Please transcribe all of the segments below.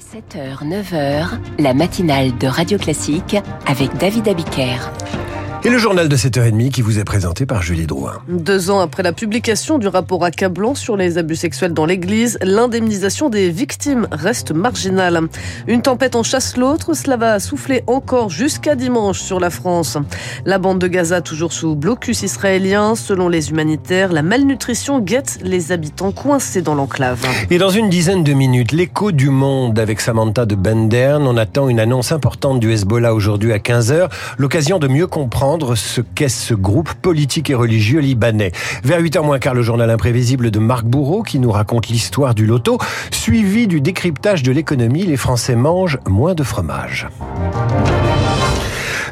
7h, 9h, la matinale de Radio Classique avec David Abiker. Et le journal de 7h30 qui vous est présenté par Julie Drouin. Deux ans après la publication du rapport accablant sur les abus sexuels dans l'Église, l'indemnisation des victimes reste marginale. Une tempête en chasse l'autre, cela va souffler encore jusqu'à dimanche sur la France. La bande de Gaza toujours sous blocus israélien. Selon les humanitaires, la malnutrition guette les habitants coincés dans l'enclave. Et dans une dizaine de minutes, l'écho du monde avec Samantha de Bendern. On attend une annonce importante du Hezbollah aujourd'hui à 15h. L'occasion de mieux comprendre ce qu'est ce groupe politique et religieux libanais. Vers 8h moins quart, le journal imprévisible de Marc Bourreau qui nous raconte l'histoire du loto, suivi du décryptage de l'économie. Les Français mangent moins de fromage.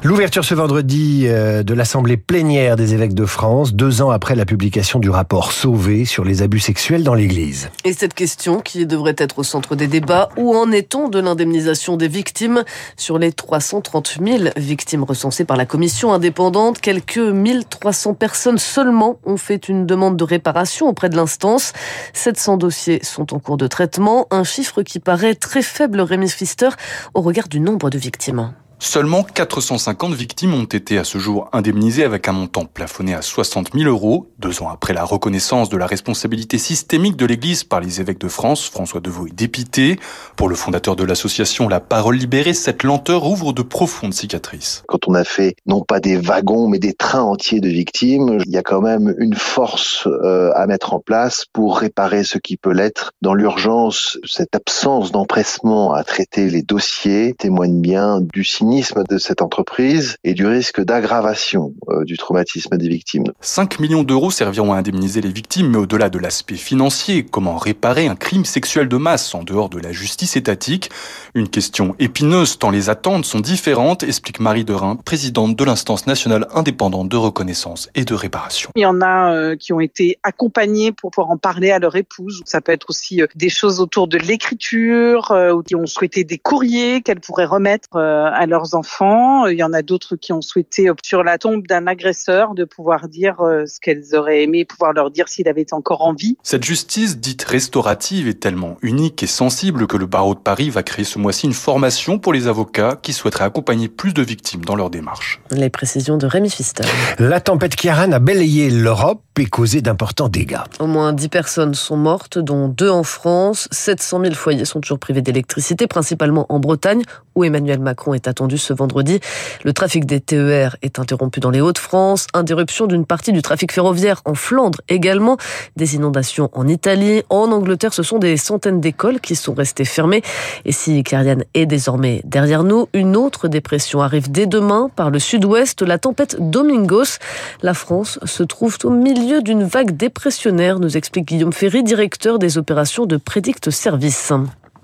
L'ouverture ce vendredi euh, de l'Assemblée plénière des évêques de France, deux ans après la publication du rapport Sauvé sur les abus sexuels dans l'Église. Et cette question qui devrait être au centre des débats, où en est-on de l'indemnisation des victimes sur les 330 000 victimes recensées par la commission indépendante? Quelques 1300 personnes seulement ont fait une demande de réparation auprès de l'instance. 700 dossiers sont en cours de traitement, un chiffre qui paraît très faible, Rémi Pfister, au regard du nombre de victimes. Seulement 450 victimes ont été à ce jour indemnisées avec un montant plafonné à 60 000 euros, deux ans après la reconnaissance de la responsabilité systémique de l'Église par les évêques de France. François Deveau est dépité. Pour le fondateur de l'association La Parole Libérée, cette lenteur ouvre de profondes cicatrices. Quand on a fait non pas des wagons mais des trains entiers de victimes, il y a quand même une force euh, à mettre en place pour réparer ce qui peut l'être. Dans l'urgence, cette absence d'empressement à traiter les dossiers témoigne bien du cynisme de cette entreprise et du risque d'aggravation euh, du traumatisme des victimes. 5 millions d'euros serviront à indemniser les victimes, mais au-delà de l'aspect financier, comment réparer un crime sexuel de masse en dehors de la justice étatique? Une question épineuse tant les attentes sont différentes, explique Marie Derain, présidente de l'instance nationale indépendante de reconnaissance et de réparation. Il y en a euh, qui ont été accompagnés pour pouvoir en parler à leur épouse. Ça peut être aussi euh, des choses autour de l'écriture, ou qui ont souhaité des courriers qu'elles pourraient remettre à leur leurs enfants. Il y en a d'autres qui ont souhaité, sur la tombe d'un agresseur, de pouvoir dire euh, ce qu'elles auraient aimé, pouvoir leur dire s'il avait encore en vie. Cette justice dite restaurative est tellement unique et sensible que le barreau de Paris va créer ce mois-ci une formation pour les avocats qui souhaiteraient accompagner plus de victimes dans leur démarche. Les précisions de Rémi Fister. La tempête Kiaran a balayé l'Europe et causé d'importants dégâts. Au moins 10 personnes sont mortes, dont deux en France. 700 000 foyers sont toujours privés d'électricité, principalement en Bretagne, où Emmanuel Macron est attendu ce vendredi. Le trafic des TER est interrompu dans les Hauts-de-France. Interruption d'une partie du trafic ferroviaire en Flandre également. Des inondations en Italie. En Angleterre, ce sont des centaines d'écoles qui sont restées fermées. Et si Clariane est désormais derrière nous, une autre dépression arrive dès demain par le sud-ouest, la tempête Domingos. La France se trouve au milieu d'une vague dépressionnaire, nous explique Guillaume Ferry, directeur des opérations de Prédict Service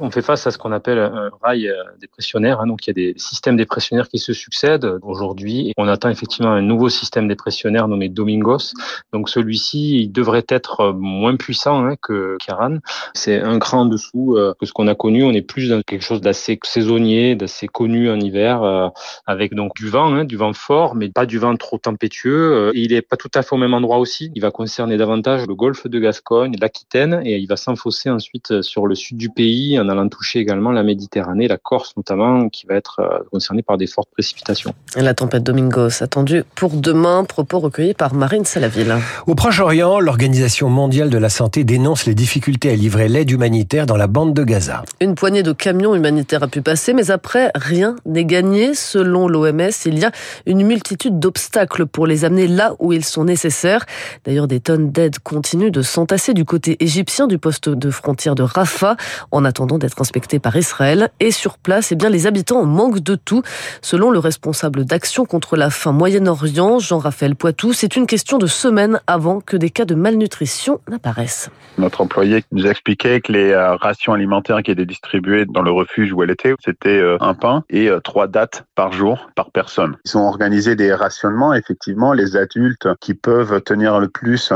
on fait face à ce qu'on appelle un rail euh, dépressionnaire. Hein. donc, il y a des systèmes dépressionnaires qui se succèdent aujourd'hui. On attend effectivement un nouveau système dépressionnaire nommé Domingos. Donc, celui-ci, il devrait être euh, moins puissant hein, que Kiran. C'est un cran en dessous euh, que ce qu'on a connu. On est plus dans quelque chose d'assez saisonnier, d'assez connu en hiver, avec donc du vent, hein, du vent fort, mais pas du vent trop tempétueux. il est pas tout à fait au même endroit aussi. Il va concerner davantage le golfe de Gascogne, l'Aquitaine, et il va s'enfoncer ensuite sur le sud du pays, allant toucher également la Méditerranée, la Corse notamment, qui va être euh, concernée par des fortes précipitations. La tempête Domingos attendue pour demain, propos recueillis par Marine Salaville. Au Proche-Orient, l'Organisation mondiale de la santé dénonce les difficultés à livrer l'aide humanitaire dans la bande de Gaza. Une poignée de camions humanitaires a pu passer, mais après, rien n'est gagné. Selon l'OMS, il y a une multitude d'obstacles pour les amener là où ils sont nécessaires. D'ailleurs, des tonnes d'aide continuent de s'entasser du côté égyptien du poste de frontière de Rafah en attendant d'être inspectés par Israël. Et sur place, eh bien, les habitants manquent de tout. Selon le responsable d'action contre la faim Moyen-Orient, Jean-Raphaël Poitou, c'est une question de semaines avant que des cas de malnutrition n'apparaissent. Notre employé nous expliquait que les euh, rations alimentaires qui étaient distribuées dans le refuge où elle était, c'était euh, un pain et euh, trois dates par jour par personne. Ils ont organisé des rationnements. Effectivement, les adultes qui peuvent tenir le plus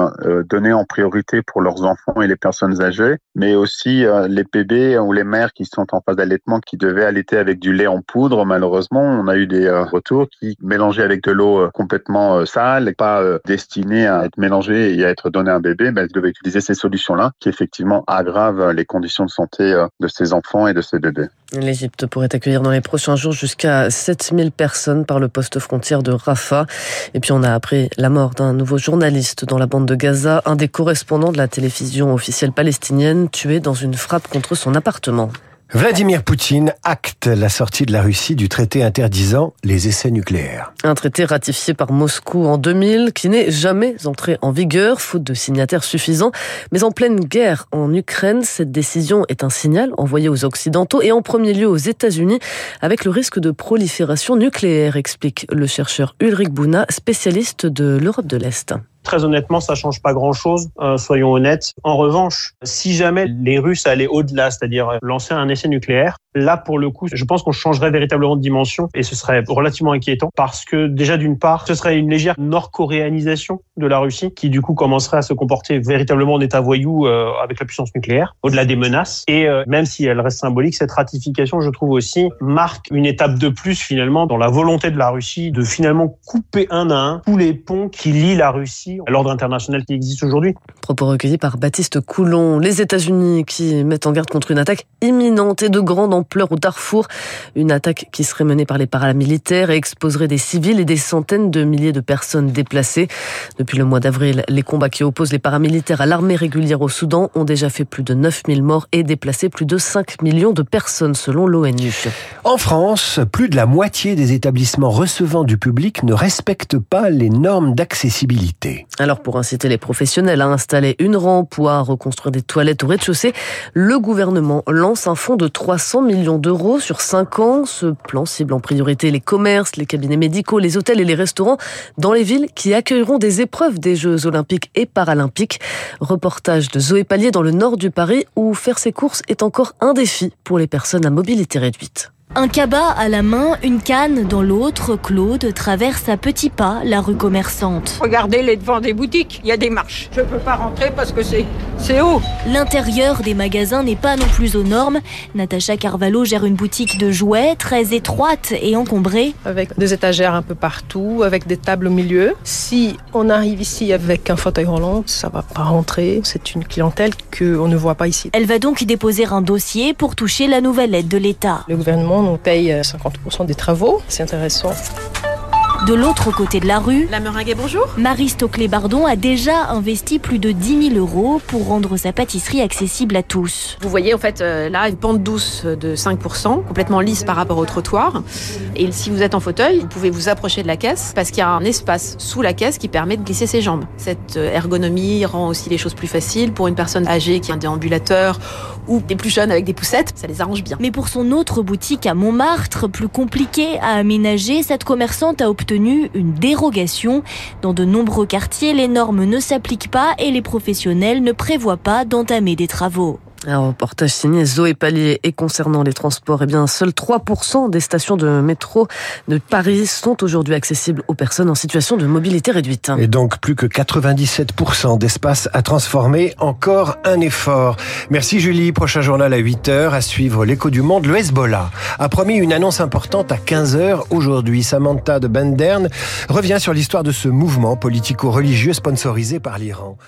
donner en priorité pour leurs enfants et les personnes âgées, mais aussi les bébés ou les mères qui sont en phase d'allaitement qui devaient allaiter avec du lait en poudre. Malheureusement, on a eu des euh, retours qui mélangeaient avec de l'eau euh, complètement sale et pas destinée à être mélangée et à être donnée à un bébé. Ben, elles devaient utiliser ces solutions-là qui effectivement aggravent les conditions de santé de ces enfants et de ces bébés. L'Égypte pourrait accueillir dans les prochains jours jusqu'à 7000 personnes par le poste frontière de Rafah. Et puis on a appris la mort d'un nouveau journaliste dans la bande de Gaza, un des correspondants de la télévision officielle palestinienne, tué dans une frappe contre son appartement. Vladimir Poutine acte la sortie de la Russie du traité interdisant les essais nucléaires. Un traité ratifié par Moscou en 2000 qui n'est jamais entré en vigueur, faute de signataires suffisants. Mais en pleine guerre en Ukraine, cette décision est un signal envoyé aux Occidentaux et en premier lieu aux États-Unis avec le risque de prolifération nucléaire, explique le chercheur Ulrich Bouna, spécialiste de l'Europe de l'Est. Très honnêtement, ça change pas grand-chose, euh, soyons honnêtes. En revanche, si jamais les Russes allaient au-delà, c'est-à-dire lancer un essai nucléaire, là pour le coup, je pense qu'on changerait véritablement de dimension et ce serait relativement inquiétant parce que déjà d'une part, ce serait une légère nord-coréanisation de la Russie qui du coup commencerait à se comporter véritablement en état voyou euh, avec la puissance nucléaire, au-delà des menaces. Et euh, même si elle reste symbolique, cette ratification, je trouve aussi, marque une étape de plus finalement dans la volonté de la Russie de finalement couper un à un tous les ponts qui lient la Russie à l'ordre international qui existe aujourd'hui. Propos recueillis par Baptiste Coulon. Les États-Unis qui mettent en garde contre une attaque imminente et de grande ampleur au Darfour. Une attaque qui serait menée par les paramilitaires et exposerait des civils et des centaines de milliers de personnes déplacées. Depuis le mois d'avril, les combats qui opposent les paramilitaires à l'armée régulière au Soudan ont déjà fait plus de 9000 morts et déplacé plus de 5 millions de personnes selon l'ONU. En France, plus de la moitié des établissements recevant du public ne respectent pas les normes d'accessibilité. Alors pour inciter les professionnels à installer une rampe ou à reconstruire des toilettes au rez-de-chaussée, le gouvernement lance un fonds de 300 millions d'euros sur 5 ans. Ce plan cible en priorité les commerces, les cabinets médicaux, les hôtels et les restaurants dans les villes qui accueilleront des épreuves des Jeux olympiques et paralympiques. Reportage de Zoé Pallier dans le nord du Paris où faire ses courses est encore un défi pour les personnes à mobilité réduite. Un cabas à la main, une canne dans l'autre, Claude traverse à petits pas la rue commerçante. Regardez les devants des boutiques, il y a des marches. Je ne peux pas rentrer parce que c'est c'est haut. L'intérieur des magasins n'est pas non plus aux normes. Natacha Carvalho gère une boutique de jouets très étroite et encombrée. Avec des étagères un peu partout, avec des tables au milieu. Si on arrive ici avec un fauteuil roulant, ça va pas rentrer. C'est une clientèle qu'on ne voit pas ici. Elle va donc déposer un dossier pour toucher la nouvelle aide de l'État. Le gouvernement on paye 50% euh, des travaux. C'est intéressant. De l'autre côté de la rue, la meringue, bonjour. Marie Stoclet-Bardon a déjà investi plus de 10 000 euros pour rendre sa pâtisserie accessible à tous. Vous voyez en fait euh, là une pente douce de 5%, complètement lisse par rapport au trottoir. Et si vous êtes en fauteuil, vous pouvez vous approcher de la caisse parce qu'il y a un espace sous la caisse qui permet de glisser ses jambes. Cette euh, ergonomie rend aussi les choses plus faciles pour une personne âgée qui a un déambulateur ou des plus jeunes avec des poussettes, ça les arrange bien. Mais pour son autre boutique à Montmartre, plus compliqué à aménager, cette commerçante a obtenu une dérogation. Dans de nombreux quartiers, les normes ne s'appliquent pas et les professionnels ne prévoient pas d'entamer des travaux. Un reportage signé Zoé Pallier et concernant les transports, eh bien, seuls 3% des stations de métro de Paris sont aujourd'hui accessibles aux personnes en situation de mobilité réduite. Et donc plus que 97% d'espace à transformer. Encore un effort. Merci Julie. Prochain journal à 8h à suivre l'écho du monde. Le Hezbollah a promis une annonce importante à 15h aujourd'hui. Samantha de Bendern revient sur l'histoire de ce mouvement politico-religieux sponsorisé par l'Iran.